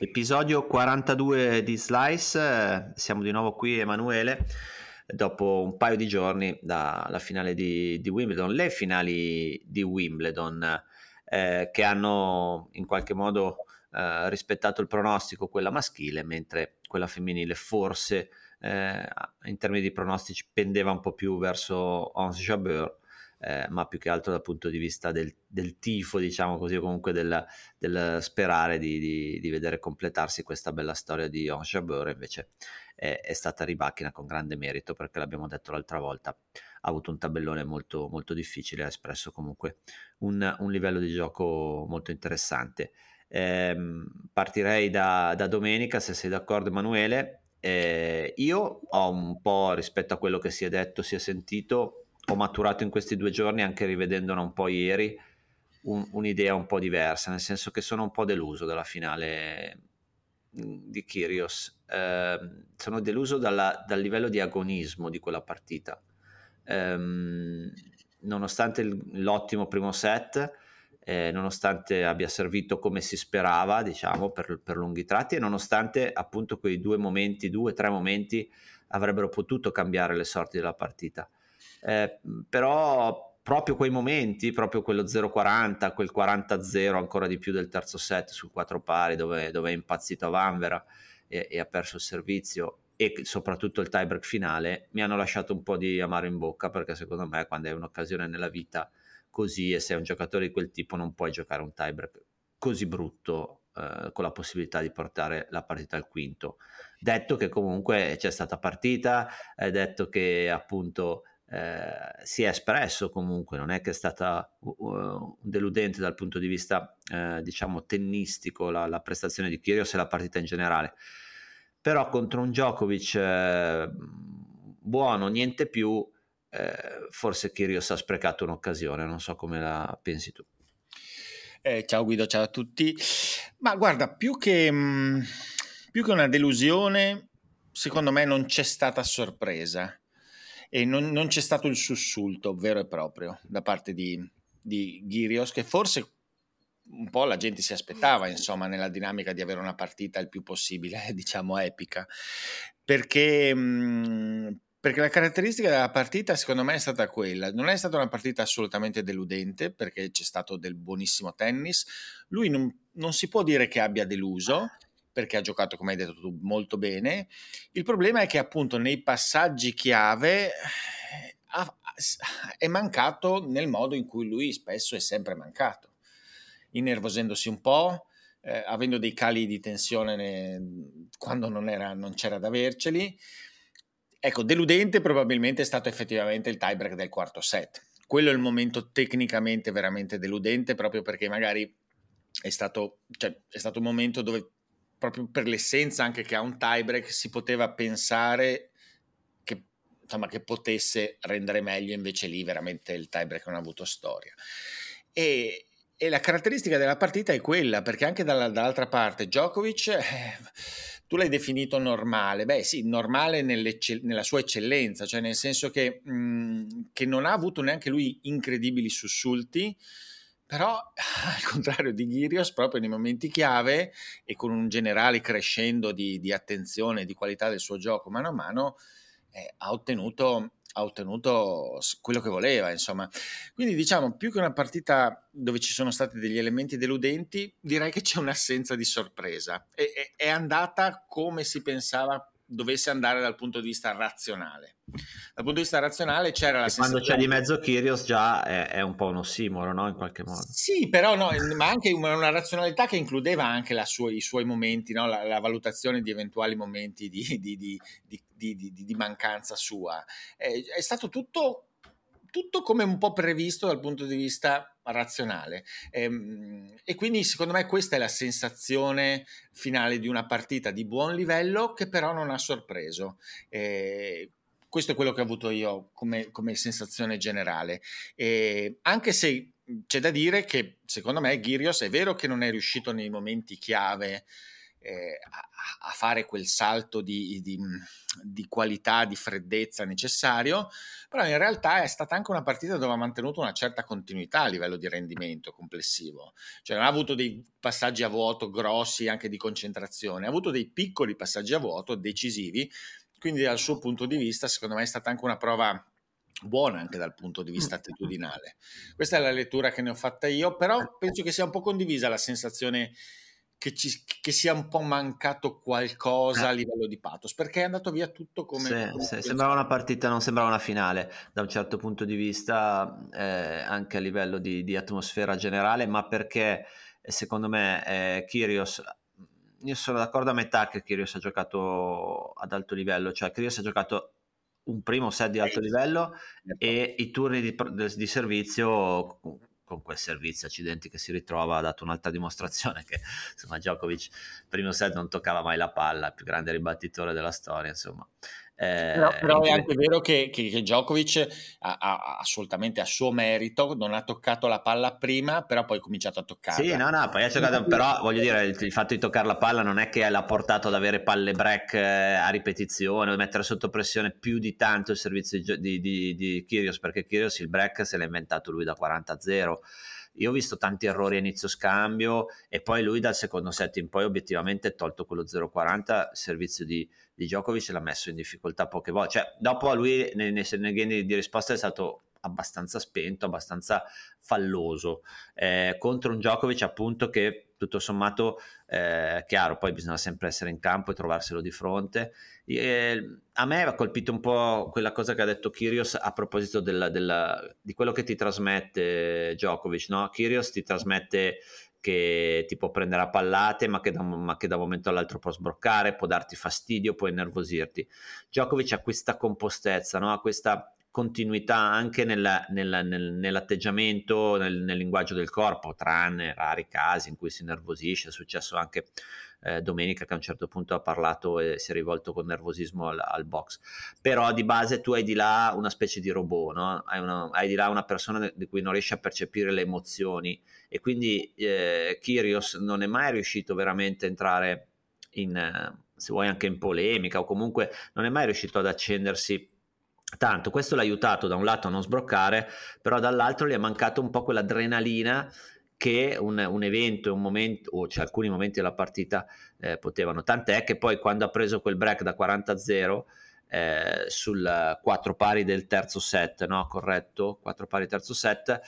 Episodio 42 di Slice, siamo di nuovo qui Emanuele, dopo un paio di giorni dalla finale di, di Wimbledon, le finali di Wimbledon eh, che hanno in qualche modo eh, rispettato il pronostico, quella maschile, mentre quella femminile forse eh, in termini di pronostici pendeva un po' più verso Ons Jabeur. Eh, ma più che altro dal punto di vista del, del tifo, diciamo così, o comunque del, del sperare di, di, di, vedere completarsi questa bella storia di Ons Jabeur, invece è, è stata ribacchina con grande merito, perché l'abbiamo detto l'altra volta, ha avuto un tabellone molto, molto difficile, ha espresso comunque un, un livello di gioco molto interessante. Eh, partirei da, da, domenica, se sei d'accordo Emanuele. Eh, io ho un po' rispetto a quello che si è detto, si è sentito, ho maturato in questi due giorni, anche rivedendola un po' ieri, un, un'idea un po' diversa, nel senso che sono un po' deluso dalla finale di Kyrios. Eh, sono deluso dalla, dal livello di agonismo di quella partita ehm, nonostante l'ottimo primo set, eh, nonostante abbia servito come si sperava, diciamo, per, per lunghi tratti e nonostante appunto quei due momenti, due o tre momenti avrebbero potuto cambiare le sorti della partita. Eh, però proprio quei momenti, proprio quello 0-40, quel 40-0 ancora di più del terzo set sul quattro pari dove, dove è impazzito Vanvera e, e ha perso il servizio e soprattutto il tiebreak finale mi hanno lasciato un po' di amaro in bocca perché secondo me quando hai un'occasione nella vita così e sei un giocatore di quel tipo non puoi giocare un tiebreak così brutto eh, con la possibilità di portare la partita al quinto. Detto che comunque c'è stata partita, è detto che appunto eh, si è espresso comunque, non è che è stata uh, deludente dal punto di vista eh, diciamo tennistico la, la prestazione di Kyrgios e la partita in generale però contro un Djokovic eh, buono, niente più, eh, forse Kyrgios ha sprecato un'occasione, non so come la pensi tu. Eh, ciao Guido, ciao a tutti. Ma guarda, più che, mh, mm, più che una delusione, secondo me non c'è stata sorpresa e non, non, c'è stato il sussulto vero e proprio da parte di, di Ghirios, che forse un po' la gente si aspettava, insomma, nella dinamica di avere una partita il più possibile, diciamo, epica. Perché, mhmm, perché la caratteristica della partita, secondo me, è stata quella. Non è stata una partita assolutamente deludente, perché c'è stato del buonissimo tennis. Lui non, non si può dire che abbia deluso, perché ha giocato, come hai detto tu, molto bene. Il problema è che, appunto, nei passaggi chiave è mancato nel modo in cui lui spesso è sempre mancato innervosendosi un po', eh, avendo dei cali di tensione ne, quando non, era, non c'era da averceli. Ecco, deludente probabilmente è stato effettivamente il tiebreak del quarto set. Quello è il momento tecnicamente veramente deludente, proprio perché magari è stato, cioè, è stato un momento dove proprio per l'essenza anche che ha un tiebreak si poteva pensare che, insomma, che potesse rendere meglio, invece lì veramente il tiebreak non ha avuto storia. E, e la caratteristica della partita è quella, perché anche dalla, dall'altra parte Djokovic, eh, tu l'hai definito normale, beh sì, normale nella sua eccellenza, cioè nel senso che, mh, mm, che non ha avuto neanche lui incredibili sussulti, però al contrario di Ghirios, proprio nei momenti chiave e con un generale crescendo di, di attenzione e di qualità del suo gioco mano a mano, eh, ha ottenuto ha ottenuto quello che voleva, insomma. Quindi diciamo, più che una partita dove ci sono stati degli elementi deludenti, direi che c'è un'assenza di sorpresa. È, è, è andata come si pensava dovesse andare dal punto di vista razionale. Dal punto di vista razionale c'era la e Quando c'è di mezzo Kyrios già è, è, un po' un ossimoro, no? In qualche modo. Sì, però no, ma anche una, razionalità che includeva anche sua, i suoi momenti, no? la, la, valutazione di eventuali momenti di, di, di, di mancanza sua. È, è stato tutto tutto come un po' previsto dal punto di vista razionale. E, ehm, e, quindi secondo me questa è la sensazione finale di una partita di buon livello che però non ha sorpreso. E questo è quello che ho avuto io come, come sensazione generale. E anche se c'è da dire che secondo me Ghirios è vero che non è riuscito nei momenti chiave eh, a, a, fare quel salto di, di, di, qualità, di freddezza necessario, però in realtà è stata anche una partita dove ha mantenuto una certa continuità a livello di rendimento complessivo, cioè non ha avuto dei passaggi a vuoto grossi anche di concentrazione, ha avuto dei piccoli passaggi a vuoto decisivi, quindi dal suo punto di vista secondo me è stata anche una prova buona anche dal punto di vista attitudinale. Questa è la lettura che ne ho fatta io, però penso che sia un po' condivisa la sensazione che, ci, che, sia un po' mancato qualcosa a eh. livello di pathos perché è andato via tutto come, sì, come sì, sembrava una partita non sembrava una finale da un certo punto di vista eh, anche a livello di, di, atmosfera generale ma perché eh, secondo me eh, Kyrios io sono d'accordo a metà che Kyrios ha giocato ad alto livello cioè Kyrios ha giocato un primo set di alto livello certo. e i turni di, di servizio con quel servizio accidenti che si ritrova ha dato un'altra dimostrazione che insomma Djokovic primo set non toccava mai la palla, il più grande ribattitore della storia insomma eh, però, però è anche vero che, che, che Djokovic ha, ha, assolutamente a suo merito, non ha toccato la palla prima, però poi ha cominciato a toccare. Sì, no, no, poi ha giocato, però voglio dire, il, il, fatto di toccare la palla non è che l'ha portato ad avere palle break eh, a ripetizione, o mettere sotto pressione più di tanto il servizio di, di, di, di Kyrgios, perché Kyrgios il break se l'ha inventato lui da 40-0 io ho visto tanti errori a inizio scambio e poi lui dal secondo set in poi obiettivamente tolto quello 0-40, il servizio di, di Djokovic l'ha messo in difficoltà poche volte. Cioè, dopo a lui nei, nei, nei game di risposta è stato abbastanza spento, abbastanza falloso eh, contro un Djokovic appunto che tutto sommato eh, chiaro poi bisogna sempre essere in campo e trovarselo di fronte eh, a me ha colpito un po' quella cosa che ha detto Kyrgios a proposito della, della, di quello che ti trasmette Djokovic no? Kyrgios ti trasmette che ti può prendere a pallate, ma che, da, ma che da un momento all'altro può sbroccare, può darti fastidio, può innervosirti. Djokovic ha questa compostezza, no? ha questa continuità anche nella, nella, nel, nell'atteggiamento, nel, nel, linguaggio del corpo, tranne rari casi in cui si nervosisce, è successo anche eh, domenica che a un certo punto ha parlato e si è rivolto con nervosismo al, al box, però di base tu hai di là una specie di robot, no? hai, una, hai, di là una persona di cui non riesci a percepire le emozioni. E quindi eh, Kyrios non è mai riuscito veramente a entrare in, eh, se vuoi anche in polemica o comunque non è mai riuscito ad accendersi tanto. Questo l'ha aiutato da un lato a non sbroccare, però dall'altro gli è mancato un po' quell'adrenalina che un, un evento, un momento, o cioè alcuni momenti della partita eh, potevano. Tant'è che poi quando ha preso quel break da 40-0 eh, sul 4 pari del terzo set, no? Corretto? 4 pari terzo set.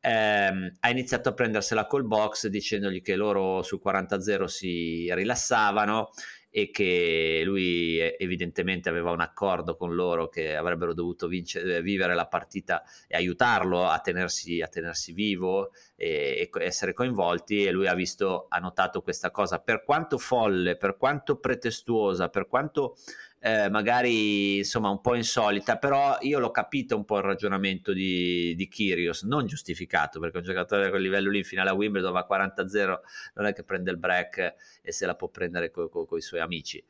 Ehm, ha iniziato a prendersela col box dicendogli che loro sul 40-0 si rilassavano e che lui evidentemente aveva un accordo con loro che avrebbero dovuto vincere, vivere la partita e aiutarlo a tenersi, a tenersi vivo e, e, essere coinvolti e lui ha visto, ha notato questa cosa. Per quanto folle, per quanto pretestuosa, per quanto eh, magari insomma un po' insolita, però io l'ho capito un po' il ragionamento di, di Kyrgios, non giustificato perché un giocatore a quel livello lì in finale a Wimbledon va 40-0, non è che prende il break e se la può prendere con co- co i suoi amici.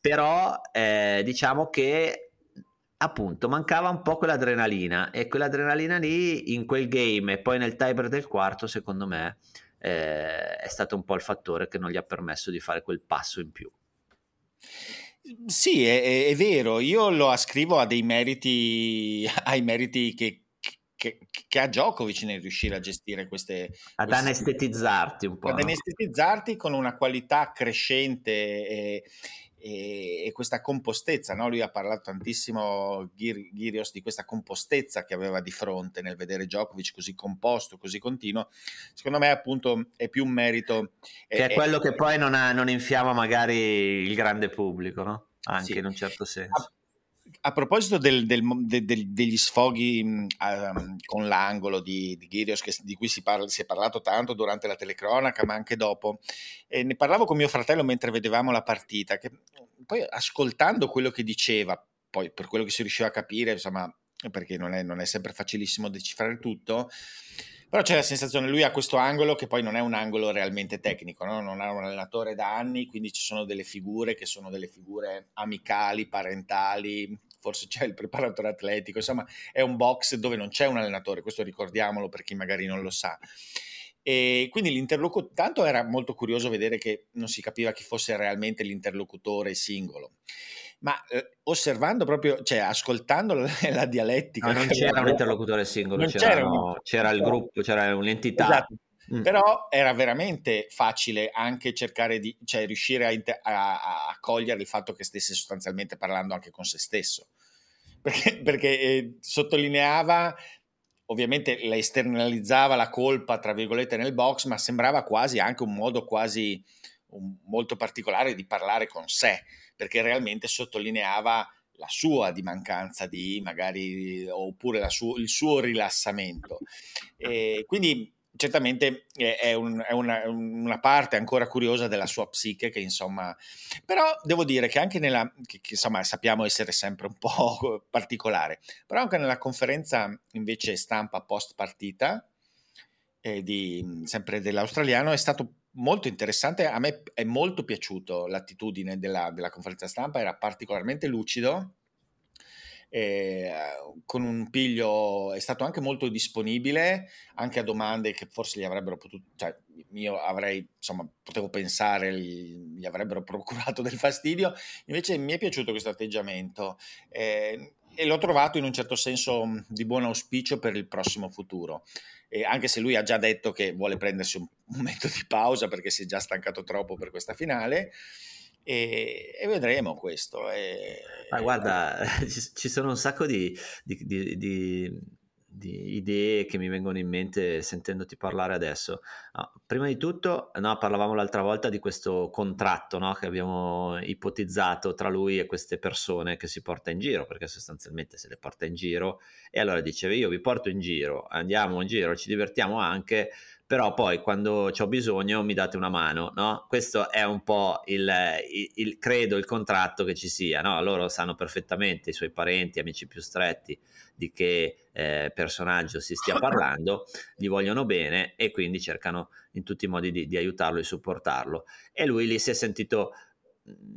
Però eh, diciamo che appunto mancava un po' quell'adrenalina e quell'adrenalina lì in quel game e poi nel tiebreak del quarto secondo me eh, è stato un po' il fattore che non gli ha permesso di fare quel passo in più. Sì, è, è vero, io lo ascrivo a dei meriti, ai meriti che, che, che, ha Djokovic nel riuscire a gestire queste... Ad queste, anestetizzarti un po'. Ad no? anestetizzarti con una qualità crescente e, e, e questa compostezza, no? lui ha parlato tantissimo Gir, Girios di questa compostezza che aveva di fronte nel vedere Djokovic così composto, così continuo, secondo me appunto è più un merito. Che è, è quello è, che poi non, ha, non, infiamma magari il grande pubblico, no? anche sì. in un certo senso. A, proposito del, del, del, degli sfoghi um, con l'angolo di, di Ghirios, che, di cui si, parla, si, è parlato tanto durante la telecronaca, ma anche dopo, e ne parlavo con mio fratello mentre vedevamo la partita, che poi ascoltando quello che diceva, poi per quello che si riusciva a capire, insomma, perché non è, non è sempre facilissimo decifrare tutto, Però c'è la sensazione, lui ha questo angolo che poi non è un angolo realmente tecnico, no? non ha un allenatore da anni, quindi ci sono delle figure che sono delle figure amicali, parentali, forse c'è il preparatore atletico, insomma è un box dove non c'è un allenatore, questo ricordiamolo per chi magari non lo sa. E quindi l'interlocutore, tanto era molto curioso vedere che non si capiva chi fosse realmente l'interlocutore singolo, ma eh, osservando proprio, cioè ascoltando la, la dialettica. No, non c'era un interlocutore singolo, c'era, un... c'era, il gruppo, c'era un'entità. Esatto. Mm. Però era veramente facile anche cercare di, cioè riuscire a, inter- a, a, cogliere il fatto che stesse sostanzialmente parlando anche con se stesso. Perché, perché eh, sottolineava ovviamente la esternalizzava la colpa, tra virgolette, nel box, ma sembrava quasi anche un modo quasi un, molto particolare di parlare con sé, perché realmente sottolineava la sua di mancanza di magari oppure su, il suo rilassamento. E quindi certamente è, un, è una, una, parte ancora curiosa della sua psiche che insomma però devo dire che anche nella che, che, insomma sappiamo essere sempre un po' particolare però anche nella conferenza invece stampa post partita eh, di, sempre dell'australiano è stato molto interessante. A me è molto piaciuto l'attitudine della, della conferenza stampa era particolarmente lucido eh, con un piglio è stato anche molto disponibile anche a domande che forse gli avrebbero potuto, cioè io avrei, insomma, potevo pensare gli, avrebbero procurato del fastidio, invece mi è piaciuto questo atteggiamento eh, e l'ho trovato in un certo senso di buon auspicio per il prossimo futuro. E anche se lui ha già detto che vuole prendersi un momento di pausa perché si è già stancato troppo per questa finale, e, e vedremo questo. E, Ma guarda, ci, sono un sacco di, di, di, di, idee che mi vengono in mente sentendoti parlare adesso. No, prima di tutto, no, parlavamo l'altra volta di questo contratto no, che abbiamo ipotizzato tra lui e queste persone che si porta in giro, perché sostanzialmente se le porta in giro e allora diceva io vi porto in giro, andiamo in giro, ci divertiamo anche, però poi quando ho bisogno mi date una mano, no? Questo è un po' il, il, il, credo, il contratto che ci sia, no? Loro sanno perfettamente, i suoi parenti, amici più stretti, di che eh, personaggio si stia parlando, gli vogliono bene e quindi cercano in tutti i modi di, di aiutarlo e supportarlo. E lui lì si è sentito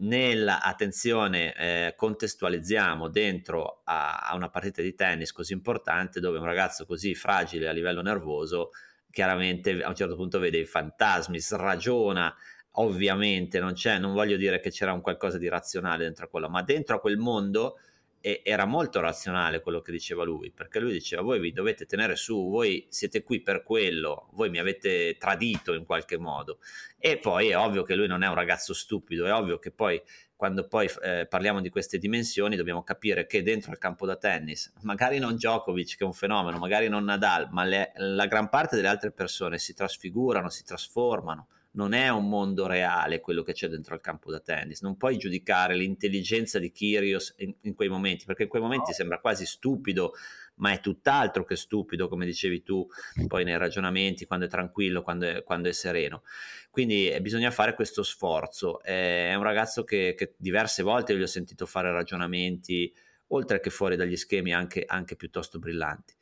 nella attenzione eh, contestualizziamo dentro a, a, una partita di tennis così importante dove un ragazzo così fragile a livello nervoso chiaramente a un certo punto vede i fantasmi, sragiona, ovviamente non c'è, non voglio dire che c'era un qualcosa di razionale dentro a quello, ma dentro a quel mondo e era molto razionale quello che diceva lui, perché lui diceva voi vi dovete tenere su, voi siete qui per quello, voi mi avete tradito in qualche modo. E poi è ovvio che lui non è un ragazzo stupido, è ovvio che poi quando poi eh, parliamo di queste dimensioni dobbiamo capire che dentro il campo da tennis, magari non Djokovic che è un fenomeno, magari non Nadal, ma le, la gran parte delle altre persone si trasfigurano, si trasformano. Non è un mondo reale quello che c'è dentro il campo da tennis. Non puoi giudicare l'intelligenza di Kyrgios in, in quei momenti, perché in quei momenti no. sembra quasi stupido ma è tutt'altro che stupido, come dicevi tu, poi nei ragionamenti, quando è tranquillo, quando è, quando è sereno. Quindi eh, bisogna fare questo sforzo. Eh, è un ragazzo che, che diverse volte gli ho sentito fare ragionamenti, oltre che fuori dagli schemi, anche, anche piuttosto brillanti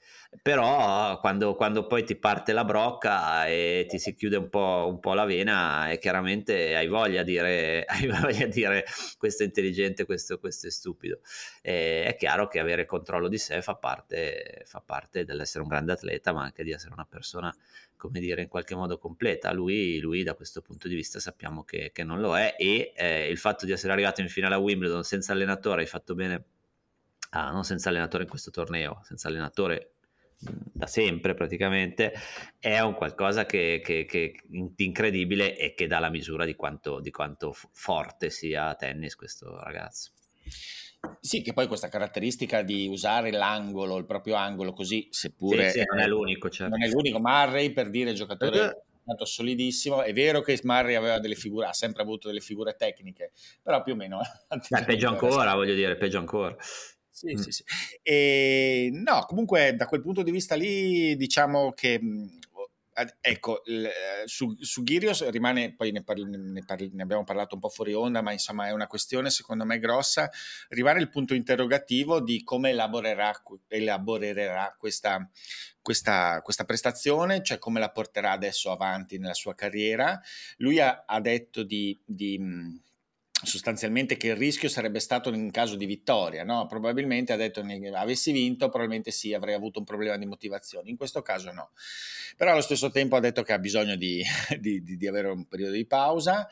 però quando, quando, poi ti parte la brocca e ti si chiude un po', un po la vena e chiaramente hai voglia di dire, voglia di dire questo è intelligente, questo, questo è stupido. E è chiaro che avere controllo di sé fa parte, fa parte dell'essere un grande atleta ma anche di essere una persona come dire in qualche modo completa lui, lui da questo punto di vista sappiamo che, che non lo è e eh, il fatto di essere arrivato in finale a Wimbledon senza allenatore hai fatto bene ah, non senza allenatore in questo torneo senza allenatore da sempre praticamente, è un qualcosa che, che, che incredibile e che dà la misura di quanto, di quanto forte sia a tennis questo ragazzo. Sì, che poi questa caratteristica di usare l'angolo, il proprio angolo così, seppure sì, sì, non è l'unico, certo. non è l'unico. Murray per dire giocatore tanto solidissimo, è vero che Murray aveva delle figure, ha sempre avuto delle figure tecniche, però più o meno... Beh, peggio ancora, voglio dire, peggio ancora. Sì, mm. sì, sì. E, no, comunque da quel punto di vista lì diciamo che mhmm, ecco, su, su Ghirios rimane, poi ne, parli, ne, parli, ne, abbiamo parlato un po' fuori onda, ma insomma è una questione secondo me grossa, rimane il punto interrogativo di come elaborerà, elaborerà questa, questa, questa, prestazione, cioè come la porterà adesso avanti nella sua carriera. Lui ha, ha detto di, di sostanzialmente che il rischio sarebbe stato in caso di vittoria, no? probabilmente ha detto che avessi vinto, probabilmente sì, avrei avuto un problema di motivazione, in questo caso no, però allo stesso tempo ha detto che ha bisogno di, di, di avere un periodo di pausa,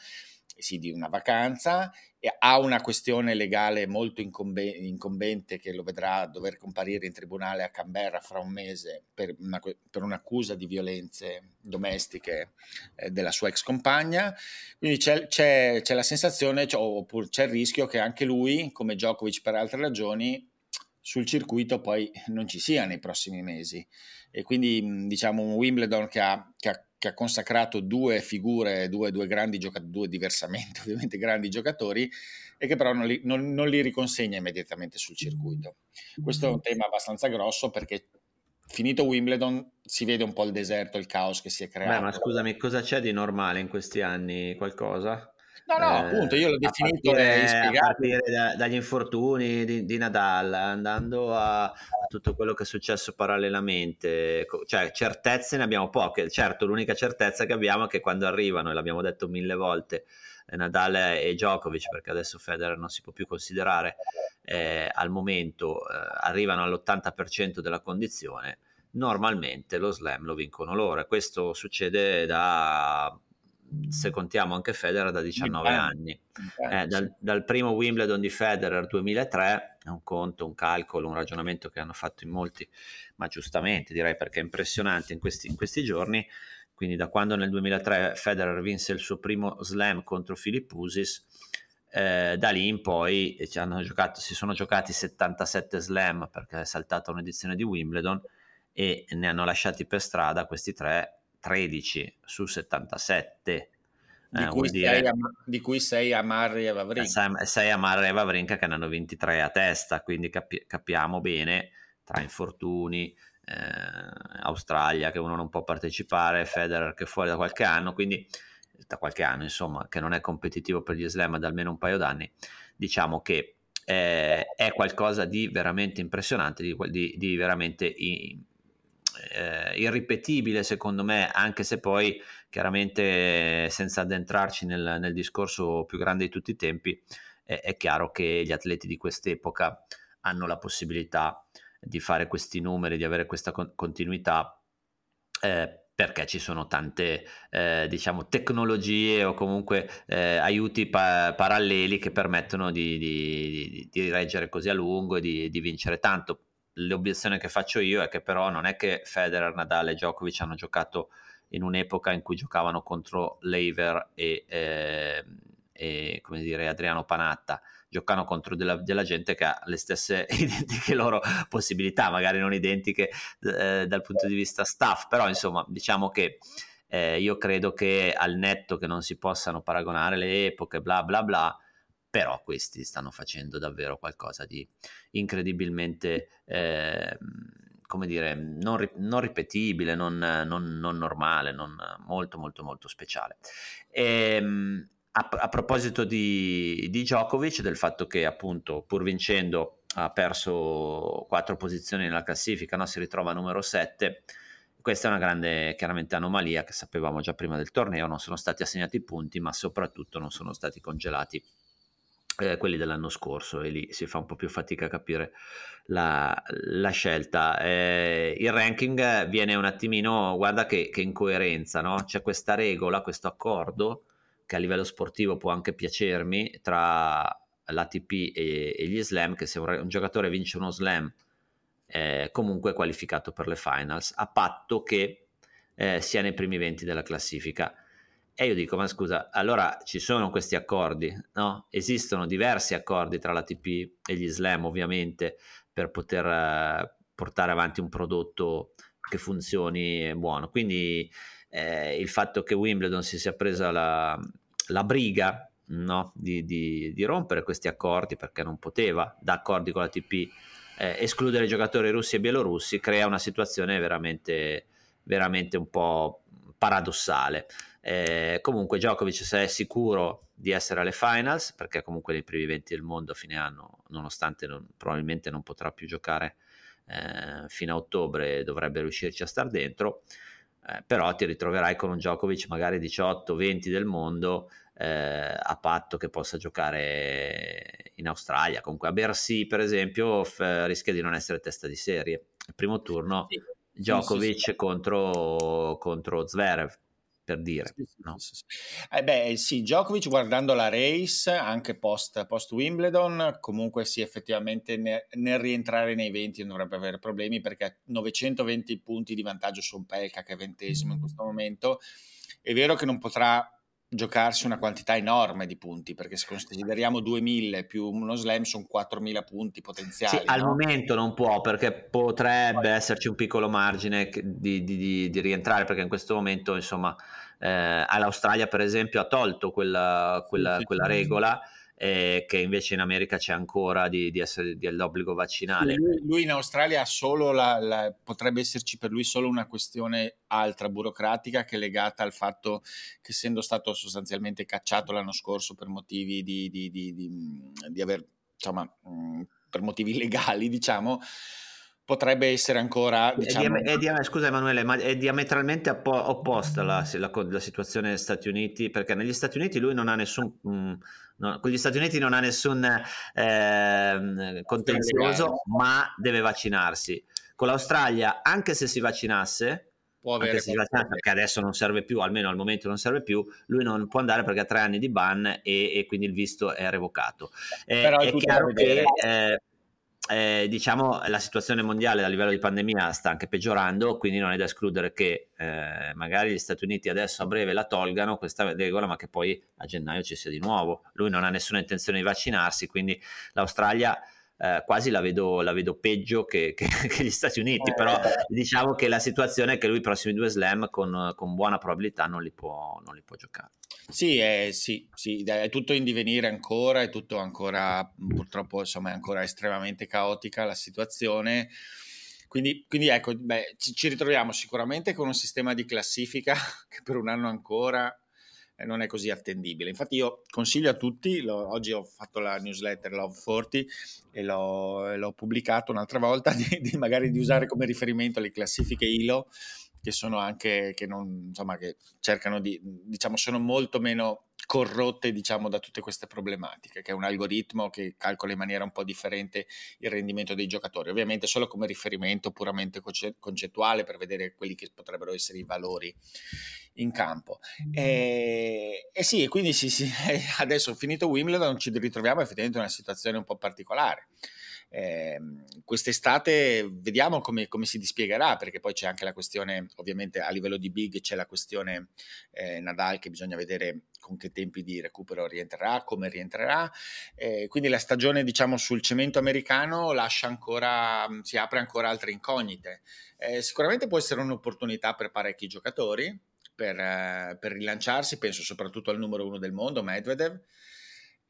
sì, di una vacanza ha una questione legale molto incombe- incombente che lo vedrà dover comparire in tribunale a Canberra fra un mese per, una, per un'accusa di violenze domestiche eh, della sua ex compagna. Quindi c'è, c'è, c'è la sensazione, c'è, oppure c'è il rischio che anche lui, come Djokovic per altre ragioni, sul circuito poi non ci sia nei prossimi mesi. E quindi diciamo un Wimbledon che ha, che ha che ha consacrato due figure, due, due grandi giocatori, due diversamente ovviamente grandi giocatori, e che però non li, non, non li riconsegna immediatamente sul circuito. Questo è un tema abbastanza grosso perché finito Wimbledon si vede un po' il deserto, il caos che si è creato. Beh, ma scusami, cosa c'è di normale in questi anni? Qualcosa? No, no, eh, appunto, io l'ho definito partire, a partire da, dagli infortuni di, di, Nadal, andando a, a, tutto quello che è successo parallelamente, cioè certezze ne abbiamo poche, certo l'unica certezza che abbiamo è che quando arrivano, e l'abbiamo detto mille volte, eh, Nadal e Djokovic, perché adesso Federer non si può più considerare, eh, al momento eh, arrivano all'80% della condizione, normalmente lo slam lo vincono loro e questo succede da se contiamo anche Federer da 19 anni. Eh, dal, dal, primo Wimbledon di Federer 2003 è un conto, un calcolo, un ragionamento che hanno fatto in molti, ma giustamente direi perché è impressionante in questi, in questi giorni. Quindi da quando nel 2003 Federer vinse il suo primo slam contro Filipp Usis, eh, da lì in poi giocato, si sono giocati 77 slam perché è saltata un'edizione di Wimbledon e ne hanno lasciati per strada questi tre 13 su 77. Di, eh, cui, dire, a, di cui 6 a Marri e Vavrinka. 6 a Marri e Vavrinka che ne hanno 23 a testa, quindi capi- capiamo bene tra infortuni, eh, Australia che uno non può partecipare, Federer che è fuori da qualche anno, quindi da qualche anno insomma che non è competitivo per gli slam da almeno un paio d'anni, diciamo che eh, è qualcosa di veramente impressionante, di, di, di veramente in, eh, irripetibile secondo me, anche se poi chiaramente senza addentrarci nel, nel discorso più grande di tutti i tempi, è, è chiaro che gli atleti di quest'epoca hanno la possibilità di fare questi numeri, di avere questa con- continuità. Eh, perché ci sono tante eh, diciamo tecnologie o comunque eh, aiuti pa- paralleli che permettono di, di, di, di, reggere così a lungo e di vincere tanto l'obiezione che faccio io è che però non è che Federer, Nadal e Djokovic hanno giocato in un'epoca in cui giocavano contro Lever e, eh, e come dire, Adriano Panatta, giocano contro della, della, gente che ha le stesse identiche loro possibilità, magari non identiche eh, dal punto di vista staff, però insomma diciamo che eh, io credo che al netto che non si possano paragonare le epoche, bla bla bla, però questi stanno facendo davvero qualcosa di incredibilmente, eh, come dire, non, non ripetibile, non, non, non, normale, molto molto molto speciale. E, ehm, a, a, proposito di, di Djokovic, del fatto che appunto pur vincendo ha perso quattro posizioni nella classifica, no? si ritrova numero 7 questa è una grande chiaramente anomalia che sapevamo già prima del torneo, non sono stati assegnati punti, ma soprattutto non sono stati congelati eh, quelli dell'anno scorso e lì si fa un po' più fatica a capire la, la scelta. Eh, il ranking viene un attimino, guarda che, che incoerenza, no? c'è questa regola, questo accordo che a livello sportivo può anche piacermi tra l'ATP e, e gli slam, che se un, un giocatore vince uno slam è comunque qualificato per le finals, a patto che eh, sia nei primi 20 della classifica e io dico, ma scusa, allora ci sono questi accordi, no? Esistono diversi accordi tra l'ATP e gli slam, ovviamente, per poter eh, portare avanti un prodotto che funzioni buono. Quindi eh, il fatto che Wimbledon si sia presa la, la briga no? di, di, di, rompere questi accordi, perché non poteva, da accordi con l'ATP, eh, escludere i giocatori russi e bielorussi, crea una situazione veramente, veramente un po' paradossale. Eh, comunque Djokovic se è sicuro di essere alle finals, perché comunque nei primi 20 del mondo a fine anno, nonostante non, probabilmente non potrà più giocare eh, fino a ottobre, dovrebbe riuscirci a star dentro, eh, però ti ritroverai con un Djokovic magari 18-20 del mondo eh, a patto che possa giocare in Australia. Comunque a Bercy, per esempio, f- rischia di non essere testa di serie. Il primo turno sì. Djokovic sì, sì, contro, contro Zverev per dire. Sì, no? sì, sì. Eh beh, sì, Djokovic guardando la race anche post, post Wimbledon, comunque sì, effettivamente ne, nel rientrare nei 20 non dovrebbe avere problemi perché ha 920 punti di vantaggio su un Pelka che è ventesimo in questo momento. È vero che non potrà giocarsi una quantità enorme di punti, perché se consideriamo 2000 più uno slam sono 4000 punti potenziali. Sì, no? al momento non può, perché potrebbe esserci un piccolo margine di, di, di, di rientrare, perché in questo momento, insomma, eh, all'Australia per esempio ha tolto quella, quella, sì, sì, quella regola eh, che invece in America c'è ancora di, di essere dell'obbligo vaccinale. Lui, lui, in Australia ha solo la, la, potrebbe esserci per lui solo una questione altra burocratica che è legata al fatto che essendo stato sostanzialmente cacciato l'anno scorso per motivi di, di, di aver insomma per motivi legali diciamo potrebbe essere ancora. Diciamo... È, diam- è scusa Emanuele, ma è diametralmente oppo- opposta la, la, la, situazione negli Stati Uniti, perché negli Stati Uniti lui non ha nessun. Mh, no, con gli Stati Uniti non ha nessun eh, contenzioso, ma deve vaccinarsi. Con l'Australia, anche se si vaccinasse, può avere anche se si vaccinasse, perché adesso non serve più, almeno al momento non serve più, lui non può andare perché ha tre anni di ban e, e quindi il visto è revocato. Eh, è, è chiaro che eh, eh, diciamo la situazione mondiale a livello di pandemia sta anche peggiorando, quindi non è da escludere che eh, magari gli Stati Uniti adesso a breve la tolgano questa regola, ma che poi a gennaio ci sia di nuovo. Lui non ha nessuna intenzione di vaccinarsi, quindi l'Australia eh, quasi la vedo, la vedo peggio che, che, che, gli Stati Uniti, però eh. diciamo che la situazione è che lui i prossimi due slam con, con buona probabilità non li può, non li può giocare. Sì, è, sì, sì, è tutto in divenire ancora, è tutto ancora, purtroppo insomma è ancora estremamente caotica la situazione. Quindi, quindi ecco, beh, ci, ci, ritroviamo sicuramente con un sistema di classifica che per un anno ancora non è così attendibile. Infatti io consiglio a tutti, lo, oggi ho fatto la newsletter Love 40 e l'ho, l'ho pubblicato un'altra volta, di, di, magari di usare come riferimento le classifiche ILO che sono anche, che non, insomma, che cercano di, diciamo, sono molto meno corrotte, diciamo, da tutte queste problematiche, che è un algoritmo che calcola in maniera un po' differente il rendimento dei giocatori, ovviamente solo come riferimento puramente concettuale per vedere quelli che potrebbero essere i valori in campo. E, e sì, quindi sì, sì, adesso finito Wimbledon ci ritroviamo effettivamente in una situazione un po' particolare. Eh, quest'estate vediamo come, come, si dispiegherà, perché poi c'è anche la questione, ovviamente a livello di big c'è la questione eh, Nadal che bisogna vedere con che tempi di recupero rientrerà, come rientrerà. Eh, quindi la stagione diciamo sul cemento americano lascia ancora, si apre ancora altre incognite. Eh, sicuramente può essere un'opportunità per parecchi giocatori, per, eh, per, rilanciarsi, penso soprattutto al numero uno del mondo, Medvedev,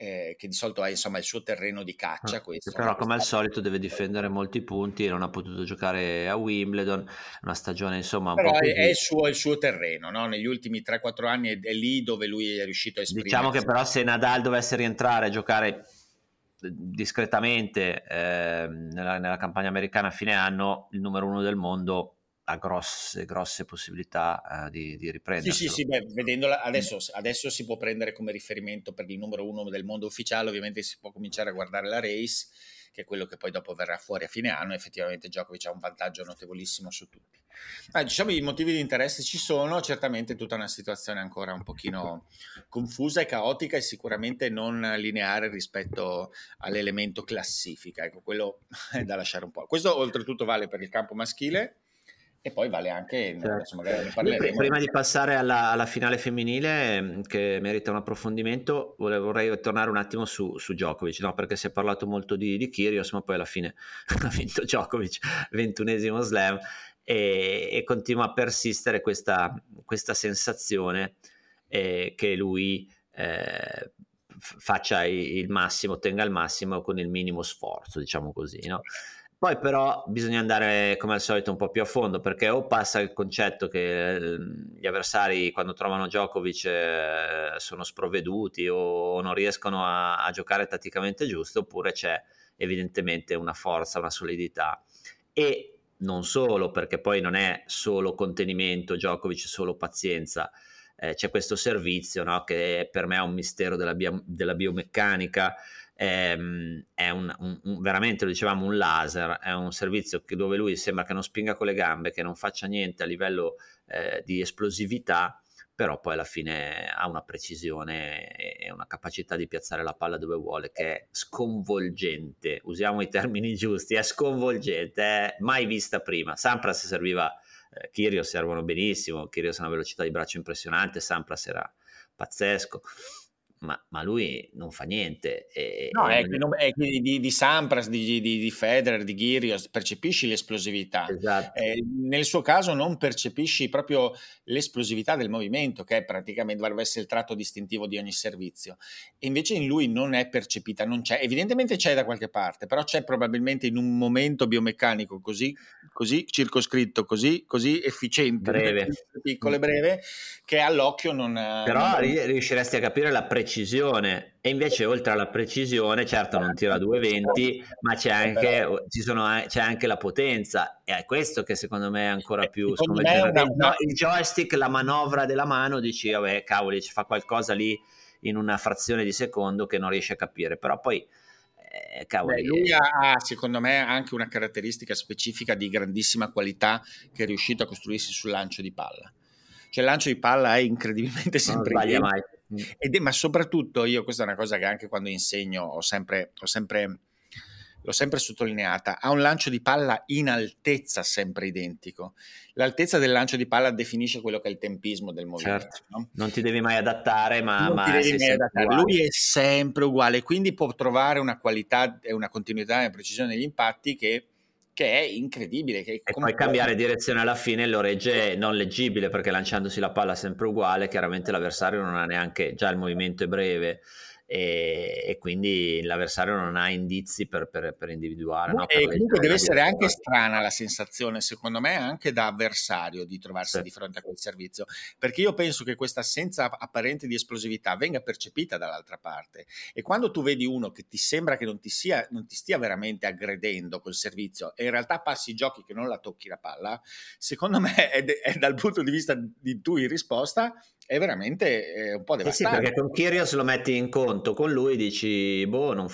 eh, che di solito è insomma il suo terreno di caccia. Ah, questo, però come al solito deve difendere molti punti, non ha potuto giocare a Wimbledon, una stagione insomma un però po' È, è il, suo, il suo terreno, no? negli ultimi 3-4 anni è, è, lì dove lui è riuscito a esprimere. Diciamo che però se Nadal dovesse rientrare a giocare discretamente eh, nella, nella campagna americana a fine anno, il numero uno del mondo ha grosse, grosse possibilità uh, di, di riprendere. Sì, sì, sì, beh, vedendola adesso, adesso, si può prendere come riferimento per il numero uno del mondo ufficiale, ovviamente si può cominciare a guardare la race, che è quello che poi dopo verrà fuori a fine anno, effettivamente Djokovic ha un vantaggio notevolissimo su tutti. Ma diciamo i motivi di interesse ci sono, certamente tutta una situazione ancora un pochino confusa e caotica e sicuramente non lineare rispetto all'elemento classifica, ecco, quello è da lasciare un po'. Questo oltretutto vale per il campo maschile, e poi vale anche, certo. magari ne parleremo. Prima di passare alla, alla, finale femminile, mm, che merita un approfondimento, vorrei tornare un attimo su, su Djokovic, no? perché si è parlato molto di, di Kyrgios, ma poi alla fine ha vinto Djokovic, ventunesimo slam, e, e continua a persistere questa, questa sensazione eh, che lui eh, faccia il massimo, tenga il massimo con il minimo sforzo, diciamo così, no? Poi però bisogna andare come al solito un po' più a fondo perché o passa il concetto che ehm, gli avversari quando trovano Djokovic eh, sono sprovveduti o non riescono a, a giocare tatticamente giusto oppure c'è evidentemente una forza, una solidità. E non solo perché poi non è solo contenimento Djokovic, solo pazienza, eh, c'è questo servizio no, che per me è un mistero della, bio, della biomeccanica ehm, è un, un, un, veramente lo dicevamo un laser, è un servizio che, dove lui sembra che non spinga con le gambe, che non faccia niente a livello eh, di esplosività, però poi alla fine ha una precisione e una capacità di piazzare la palla dove vuole che è sconvolgente, usiamo i termini giusti, è sconvolgente, è mai vista prima. Sampras serviva, eh, Kyrgios servono benissimo, Kyrgios ha una velocità di braccio impressionante, Sampras era pazzesco ma, ma, lui non fa niente. E, no, e è, non... è di, di, Sampras, di, di, di Federer, di Ghirios, percepisci l'esplosività. Esatto. Eh, nel suo caso non percepisci proprio l'esplosività del movimento, che è praticamente dovrebbe essere il tratto distintivo di ogni servizio. E invece in lui non è percepita, non c'è. Evidentemente c'è da qualche parte, però c'è probabilmente in un momento biomeccanico così, così circoscritto, così, così efficiente, breve. piccolo e breve, che all'occhio non... Però non... riusciresti a capire la precisione precisione. E invece oltre alla precisione certo non tira a 220 ma c'è anche, sono, c'è anche, la potenza. E è questo che secondo me è ancora più sconvolgente una... il joystick, la manovra della mano dici vabbè cavoli ci fa qualcosa lì in una frazione di secondo che non riesci a capire. Però poi eh, Beh, lui ha secondo me anche una caratteristica specifica di grandissima qualità che è riuscito a costruirsi sul lancio di palla. Cioè il lancio di palla è incredibilmente sempre non sbaglia mai ed è, ma soprattutto io, questa è una cosa che anche quando insegno ho sempre, ho sempre, l'ho sempre sottolineata, ha un lancio di palla in altezza sempre identico. L'altezza del lancio di palla definisce quello che è il tempismo del movimento. Certo. No? Non ti devi mai adattare, ma, ma mai adattare. lui è sempre uguale, quindi può trovare una qualità e una continuità e una precisione negli impatti che che è incredibile. Che e poi cambiare direzione alla fine lo regge non leggibile perché lanciandosi la palla sempre uguale, chiaramente l'avversario non ha neanche, già il movimento è breve, e, e, quindi l'avversario non ha indizi per, per, per individuare. No? Per comunque deve essere anche strana la sensazione, secondo me, anche da avversario di trovarsi sì. di fronte a quel servizio, perché io penso che questa assenza apparente di esplosività venga percepita dall'altra parte e quando tu vedi uno che ti sembra che non ti, sia, non ti stia veramente aggredendo col servizio e in realtà passi i giochi che non la tocchi la palla, secondo me è, de- è dal punto di vista di tu in risposta è veramente eh, un po' devastante. Eh sì, perché con Kyrios lo metti in conto, con lui dici, boh, non,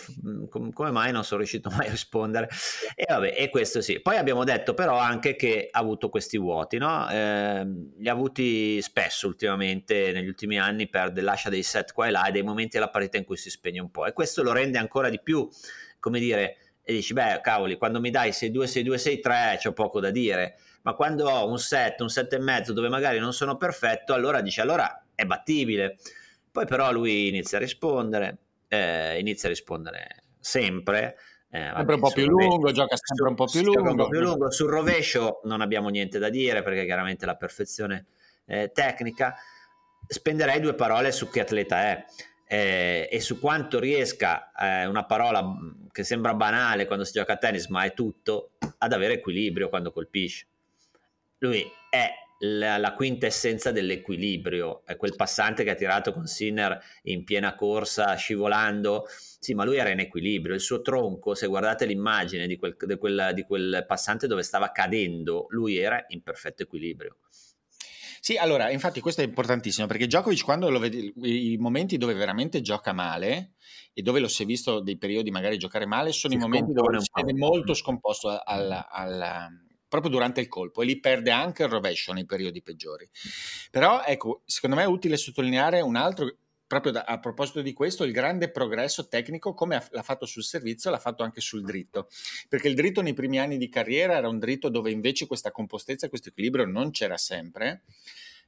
come mai non sono riuscito mai a rispondere? E vabbè, e questo sì. Poi abbiamo detto però anche che ha avuto questi vuoti, no? Eh, li ha avuti spesso ultimamente, negli ultimi anni, perde, lascia dei set qua e là e dei momenti alla partita in cui si spegne un po'. E questo lo rende ancora di più, come dire, e dici, beh, cavoli, quando mi dai 6-2, 6-2, 6-3 c'ho poco da dire ma quando ho un set, un set e mezzo dove magari non sono perfetto, allora dice allora è battibile. Poi però lui inizia a rispondere, eh, inizia a rispondere sempre. Eh, sempre un po' più rovescio, lungo, gioca sempre un po' più lungo. Un po' più lungo. Sul rovescio non abbiamo niente da dire perché chiaramente la perfezione eh, tecnica. Spenderei due parole su che atleta è. Eh, e su quanto riesca eh, una parola che sembra banale quando si gioca a tennis, ma è tutto, ad avere equilibrio quando colpisce lui è la, la quintessenza dell'equilibrio, è quel passante che ha tirato con Sinner in piena corsa, scivolando. Sì, ma lui era in equilibrio. Il suo tronco, se guardate l'immagine di quel, di quel, di quel passante dove stava cadendo, lui era in perfetto equilibrio. Sì, allora, infatti questo è importantissimo perché Djokovic quando lo vedi, i momenti dove veramente gioca male e dove lo si è visto dei periodi magari giocare male sono si i momenti dove si vede molto scomposto alla, alla, proprio durante il colpo e lì perde anche il rovescio nei periodi peggiori. Però ecco, secondo me è utile sottolineare un altro proprio da, a proposito di questo, il grande progresso tecnico, come ha, l'ha fatto sul servizio, l'ha fatto anche sul dritto. Perché il dritto nei primi anni di carriera era un dritto dove invece questa compostezza, questo equilibrio non c'era sempre.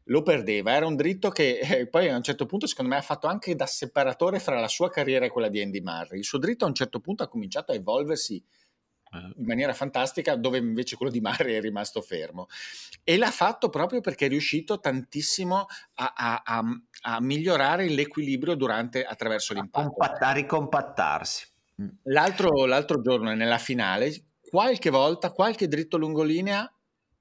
Lo perdeva, era un dritto che eh, poi a un certo punto, secondo me, ha fatto anche da separatore fra la sua carriera e quella di Andy Murray. Il suo dritto a un certo punto ha cominciato a evolversi in maniera fantastica, dove invece quello di Murray è rimasto fermo. E l'ha fatto proprio perché è riuscito tantissimo a, a, a, a migliorare l'equilibrio durante, attraverso l'impatto. A, ricompattarsi. L'altro, l'altro giorno, nella finale, qualche volta, qualche dritto lungolinea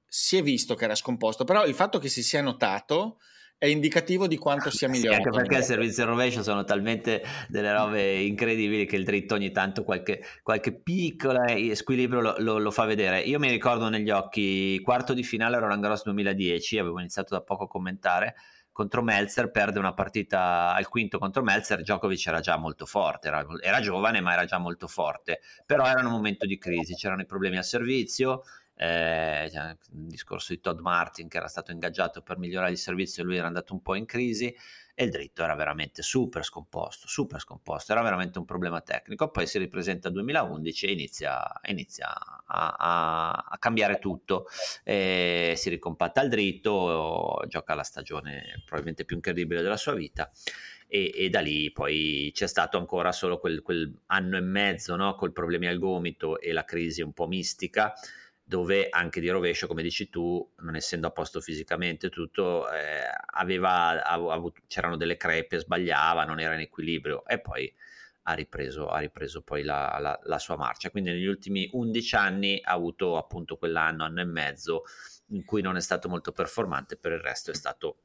si è visto che era scomposto, però il fatto che si sia notato è indicativo di quanto sia migliorato. Sì, anche perché il servizio rovescio sono talmente delle robe incredibili che il dritto ogni tanto qualche, qualche piccolo squilibrio lo, lo, lo, fa vedere. Io mi ricordo negli occhi, quarto di finale Roland Garros 2010, avevo iniziato da poco a commentare, contro Melzer, perde una partita al quinto contro Melzer, Djokovic era già molto forte, era, era giovane ma era già molto forte, però era un momento di crisi, c'erano i problemi al servizio, eh, il discorso di Todd Martin che era stato ingaggiato per migliorare il servizio e lui era andato un po' in crisi e il dritto era veramente super scomposto, super scomposto, era veramente un problema tecnico, poi si ripresenta 2011 e inizia, inizia a, a, a, cambiare tutto, e si ricompatta il dritto, gioca la stagione probabilmente più incredibile della sua vita e, e, da lì poi c'è stato ancora solo quel, quel anno e mezzo no? col problemi al gomito e la crisi un po' mistica dove anche di rovescio, come dici tu, non essendo a posto fisicamente tutto, eh, aveva, avuto, c'erano delle crepe, sbagliava, non era in equilibrio e poi ha ripreso, ha ripreso poi la, la, la, sua marcia. Quindi negli ultimi 11 anni ha avuto appunto quell'anno, anno e mezzo in cui non è stato molto performante, per il resto è stato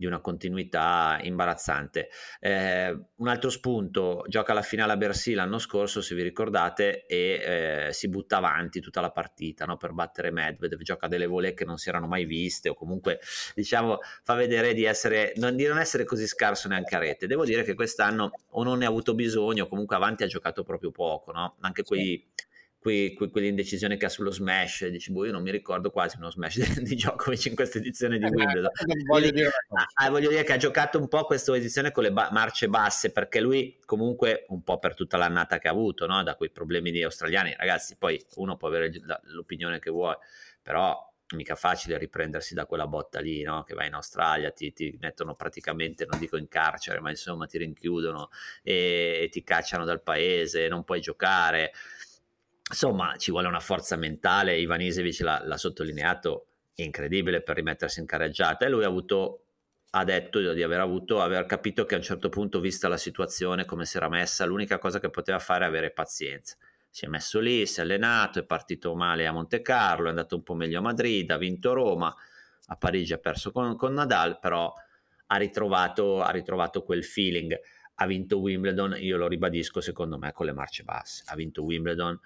di una continuità imbarazzante. Eh, un altro spunto, gioca la finale a Bercy l'anno scorso, se vi ricordate, e eh, si butta avanti tutta la partita no? per battere Medvedev, gioca delle volée che non si erano mai viste o comunque diciamo fa vedere di, essere, non, di non essere così scarso neanche a rete. Devo dire che quest'anno o non ne ha avuto bisogno, o comunque avanti ha giocato proprio poco, no? anche quei... Sì que, que, quell'indecisione che ha sullo smash, dici, boh, io non mi ricordo quasi uno smash di, di Djokovic in questa edizione di eh, Wimbledon. voglio, dire, ah, ah, voglio dire che ha giocato un po' questa edizione con le ba- marce basse, perché lui comunque un po' per tutta l'annata che ha avuto, no? da quei problemi di australiani, ragazzi, poi uno può avere l'opinione che vuole, però mica facile riprendersi da quella botta lì, no? che vai in Australia, ti, ti, mettono praticamente, non dico in carcere, ma insomma ti rinchiudono e, e ti cacciano dal paese, non puoi giocare insomma ci vuole una forza mentale, Ivan Isevic l'ha, l'ha sottolineato, incredibile per rimettersi in carreggiata e lui ha avuto ha detto di aver avuto, aver capito che a un certo punto, vista la situazione, come si era messa, l'unica cosa che poteva fare è avere pazienza. Si è messo lì, si è allenato, è partito male a Monte Carlo, è andato un po' meglio a Madrid, ha vinto Roma, a Parigi ha perso con, con Nadal, però ha ritrovato, ha ritrovato quel feeling. Ha vinto Wimbledon, io lo ribadisco, secondo me, con le marce basse. Ha vinto Wimbledon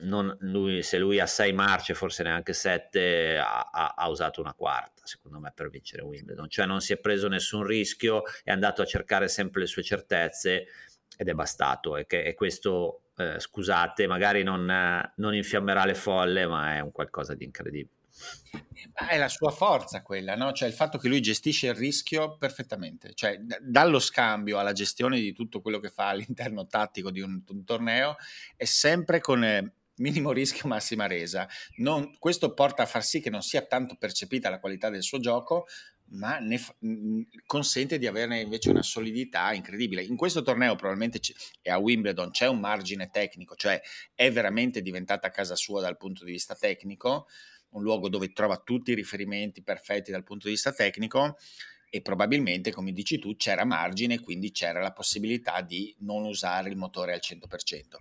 non, lui, se lui ha sei marce, forse neanche sette, ha, ha, ha, usato una quarta, secondo me, per vincere Wimbledon. Cioè non si è preso nessun rischio, è andato a cercare sempre le sue certezze ed è bastato. E, che, e questo, eh, scusate, magari non, non infiammerà le folle, ma è un qualcosa di incredibile. È la sua forza quella, no? Cioè il fatto che lui gestisce il rischio perfettamente, cioè d- dallo scambio alla gestione di tutto quello che fa all'interno tattico di un, un torneo è sempre con eh, minimo rischio, massima resa. Non, questo porta a far sì che non sia tanto percepita la qualità del suo gioco, ma fa, consente di averne invece una solidità incredibile. In questo torneo probabilmente e a Wimbledon c'è un margine tecnico, cioè è veramente diventata casa sua dal punto di vista tecnico un luogo dove trova tutti i riferimenti perfetti dal punto di vista tecnico e probabilmente, come dici tu, c'era margine, quindi c'era la possibilità di non usare il motore al 100%.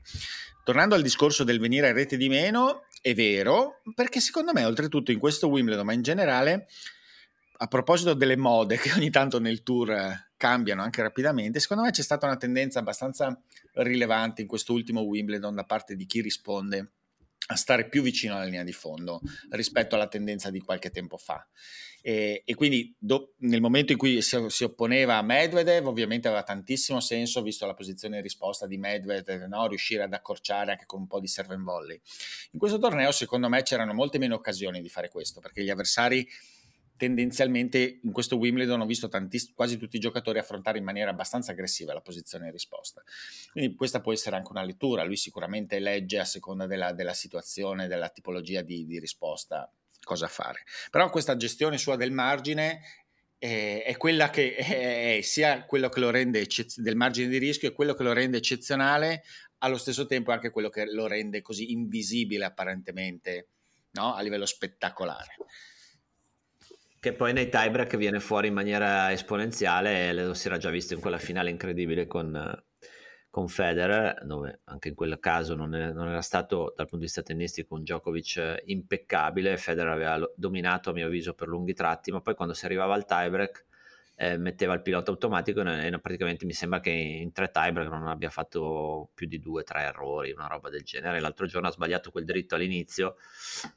Tornando al discorso del venire a rete di meno, è vero, perché secondo me, oltretutto in questo Wimbledon, ma in generale, a proposito delle mode che ogni tanto nel tour cambiano anche rapidamente, secondo me c'è stata una tendenza abbastanza rilevante in questo ultimo Wimbledon da parte di chi risponde a stare più vicino alla linea di fondo rispetto alla tendenza di qualche tempo fa. E, e quindi do, nel momento in cui si, si, opponeva a Medvedev, ovviamente aveva tantissimo senso, visto la posizione in risposta di Medvedev, no? riuscire ad accorciare anche con un po' di serve and volley. In questo torneo, secondo me, c'erano molte meno occasioni di fare questo, perché gli avversari tendenzialmente in questo Wimbledon ho visto tantiss- quasi tutti i giocatori affrontare in maniera abbastanza aggressiva la posizione in risposta. Quindi questa può essere anche una lettura, lui sicuramente legge a seconda della, della situazione, della tipologia di, di, risposta cosa fare. Però questa gestione sua del margine è, è quella che è, è, sia quello che lo rende eccez- del margine di rischio e quello che lo rende eccezionale, allo stesso tempo anche quello che lo rende così invisibile apparentemente no? a livello spettacolare che poi nei tiebreak viene fuori in maniera esponenziale e lo si era già visto in quella finale incredibile con, con Federer, dove anche in quel caso non, è, non, era stato dal punto di vista tennistico un Djokovic impeccabile, Federer aveva dominato a mio avviso per lunghi tratti, ma poi quando si arrivava al tiebreak eh, metteva il pilota automatico e, e, praticamente mi sembra che in tre tiebreak non abbia fatto più di due o tre errori, una roba del genere. L'altro giorno ha sbagliato quel dritto all'inizio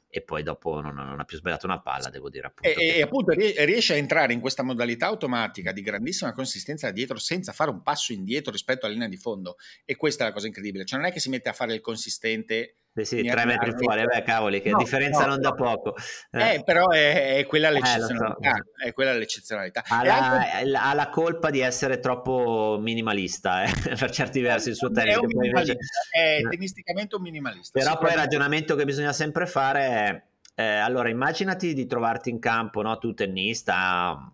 e poi dopo non, non ha più sbagliato una palla, devo dire. Appunto, e, e appunto riesce a entrare in questa modalità automatica di grandissima consistenza dietro senza fare un passo indietro rispetto alla linea di fondo e questa è la cosa incredibile, cioè non è che si mette a fare il consistente sì, sì, tre metri fuori, beh, cavoli, che no, differenza no, non da poco. Eh, eh però è, è, quella l'eccezionalità. Eh, so. È quella l'eccezionalità. Ha la, anche... ha la, colpa di essere troppo minimalista, eh, per certi versi, il suo tennis. È, un invece... è tennisticamente un minimalista. Però poi il ragionamento che bisogna sempre fare è, eh, allora immaginati di trovarti in campo, no? tu tennista,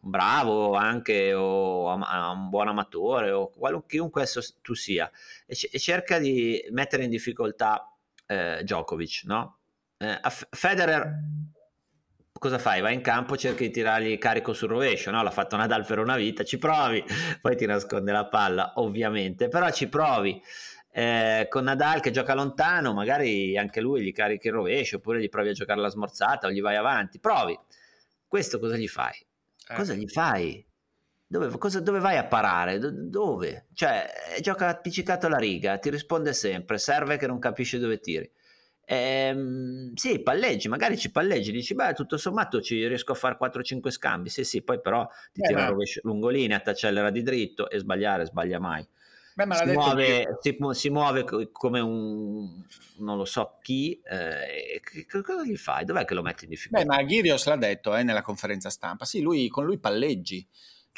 bravo anche o un buon amatore o chiunque esso tu sia e, c- e cerca di mettere in difficoltà eh, Djokovic, no? Eh, Federer cosa fai? Vai in campo, cerchi di tirargli carico sul rovescio, no? L'ha fatto Nadal per una vita, ci provi, poi ti nasconde la palla, ovviamente, però ci provi. Eh, con Nadal che gioca lontano, magari anche lui gli carichi il rovescio, oppure gli provi a giocare la smorzata o gli vai avanti, provi. Questo cosa gli fai? Eh. Cosa gli fai? Dove, cosa, dove, vai a parare? Dove? Cioè, gioca appiccicato alla riga, ti risponde sempre, serve che non capisci dove tiri. Ehm, sì, palleggi, magari ci palleggi, dici, beh, tutto sommato ci riesco a fare 4-5 scambi, sì, sì, poi però ti eh, tira lungolinea, ti accelera di dritto e sbagliare, sbaglia mai. Beh, si, muove, si, si, muove, come un non lo so chi, eh, cosa gli fai? Dov'è che lo metti in difficoltà? Beh, ma Ghirios l'ha detto eh, nella conferenza stampa. Sì, lui, con lui palleggi.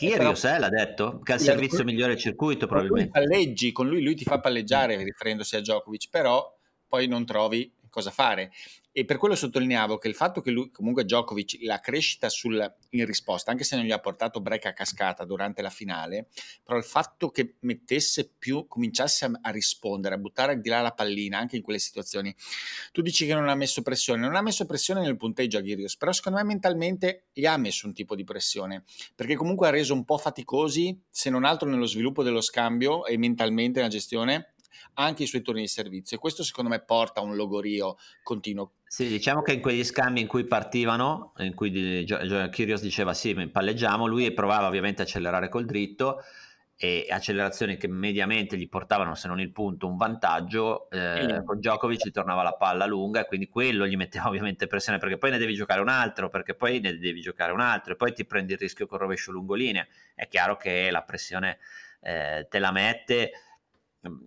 Kyrgios eh, l'ha detto, che ha il servizio migliore del circuito probabilmente. Palleggi, con lui, lui ti fa palleggiare riferendosi a Djokovic, però poi non trovi cosa fare. E per quello sottolineavo che il fatto che lui, comunque Djokovic, la crescita sul, in risposta, anche se non gli ha portato break a cascata durante la finale, però il fatto che mettesse più, cominciasse a, a rispondere, a buttare di là la pallina anche in quelle situazioni. Tu dici che non ha messo pressione, non ha messo pressione nel punteggio a Ghirios, però secondo me mentalmente gli ha messo un tipo di pressione, perché comunque ha reso un po' faticosi, se non altro nello sviluppo dello scambio e mentalmente nella gestione, anche i suoi turni di servizio e questo secondo me porta a un logorio continuo. Sì, diciamo che in quegli scambi in cui partivano, in cui Kyrgios diceva sì, palleggiamo, lui provava ovviamente a accelerare col dritto e accelerazioni che mediamente gli portavano, se non il punto, un vantaggio, eh, con Djokovic gli tornava la palla lunga e quindi quello gli metteva ovviamente pressione perché poi ne devi giocare un altro, perché poi ne devi giocare un altro e poi ti prendi il rischio col rovescio lungolinea. È chiaro che la pressione eh, te la mette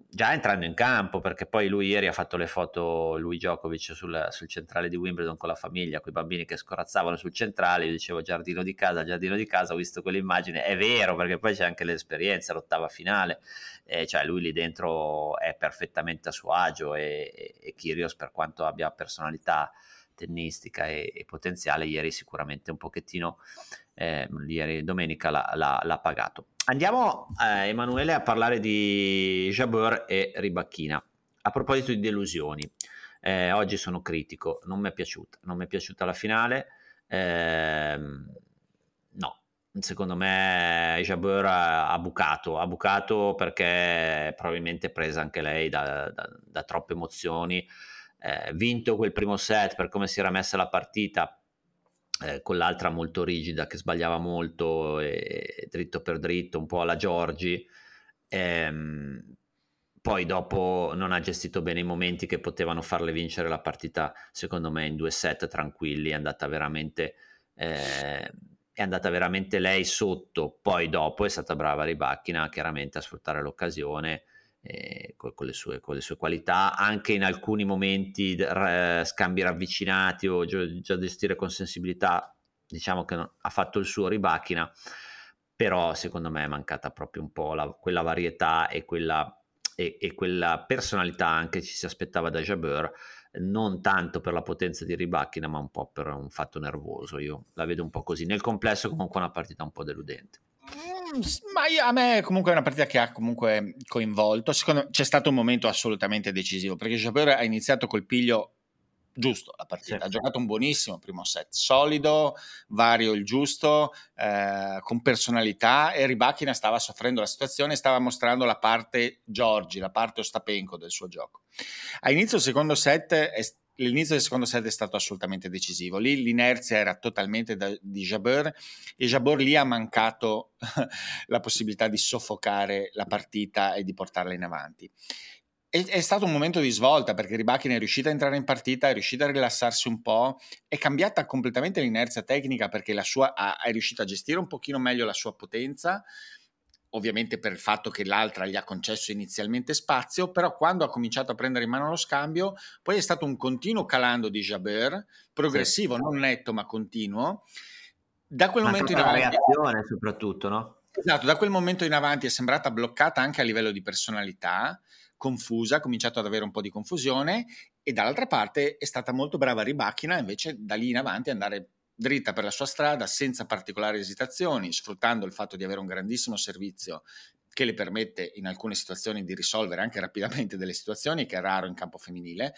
già entrando in campo, perché poi lui ieri ha fatto le foto, lui Djokovic, sul, sul centrale di Wimbledon con la famiglia, con i bambini che scorazzavano sul centrale, io dicevo giardino di casa, giardino di casa, ho visto quell'immagine, è vero, perché poi c'è anche l'esperienza, l'ottava finale, eh, cioè lui lì dentro è perfettamente a suo agio e, e, e Kyrgios per quanto abbia personalità tennistica e, e potenziale, ieri sicuramente un pochettino, eh, ieri domenica l'ha, l'ha, l'ha pagato. Andiamo, eh, Emanuele, a parlare di Jabeur e Ribacchina. A proposito di delusioni, eh, oggi sono critico, non mi è piaciuta, non mi è piaciuta la finale. Eh, no, secondo me Jabeur ha, ha, bucato, ha bucato perché probabilmente presa anche lei da, da, da troppe emozioni. Eh, vinto quel primo set per come si era messa la partita, eh, con l'altra molto rigida che sbagliava molto e, dritto per dritto, un po' alla Giorgi. Ehm, poi dopo non ha gestito bene i momenti che potevano farle vincere la partita, secondo me, in due set tranquilli, è andata veramente... Eh, è andata veramente lei sotto, poi dopo è stata brava Ribacchina chiaramente a sfruttare l'occasione eh, con, con, le sue, con, le sue, qualità, anche in alcuni momenti eh, scambi ravvicinati o già, già gestire con sensibilità, diciamo che no, ha fatto il suo ribacchina, però secondo me è mancata proprio un po' la, quella varietà e quella, e, e quella personalità anche ci si aspettava da Jabeur, non tanto per la potenza di Ribacchina, ma un po' per un fatto nervoso. Io la vedo un po' così. Nel complesso, comunque, una partita un po' deludente. Mm, ma io, a me comunque è una partita che ha comunque coinvolto. Secondo me c'è stato un momento assolutamente decisivo perché Jabeur ha iniziato col piglio giusto la partita, sì. ha giocato un buonissimo primo set, solido, vario il giusto, eh, con personalità e Ribachina stava soffrendo la situazione, stava mostrando la parte Giorgi, la parte Ostapenko del suo gioco. A inizio secondo set è L'inizio del secondo set è stato assolutamente decisivo. Lì l'inerzia era totalmente da, di Jabeur e Jabeur lì ha mancato la possibilità di soffocare la partita e di portarla in avanti è, stato un momento di svolta perché Ribachin è riuscita a entrare in partita, è riuscita a rilassarsi un po', è cambiata completamente l'inerzia tecnica perché sua, ha, è riuscita a gestire un pochino meglio la sua potenza, ovviamente per il fatto che l'altra gli ha concesso inizialmente spazio, però quando ha cominciato a prendere in mano lo scambio, poi è stato un continuo calando di Jabeur, progressivo, sì. non netto ma continuo. Da quel ma momento in avanti... reazione soprattutto, no? Esatto, da quel momento in avanti è sembrata bloccata anche a livello di personalità, confusa, ha cominciato ad avere un po' di confusione e dall'altra parte è stata molto brava Ribacchina invece da lì in avanti andare dritta per la sua strada senza particolari esitazioni, sfruttando il fatto di avere un grandissimo servizio che le permette in alcune situazioni di risolvere anche rapidamente delle situazioni che è raro in campo femminile.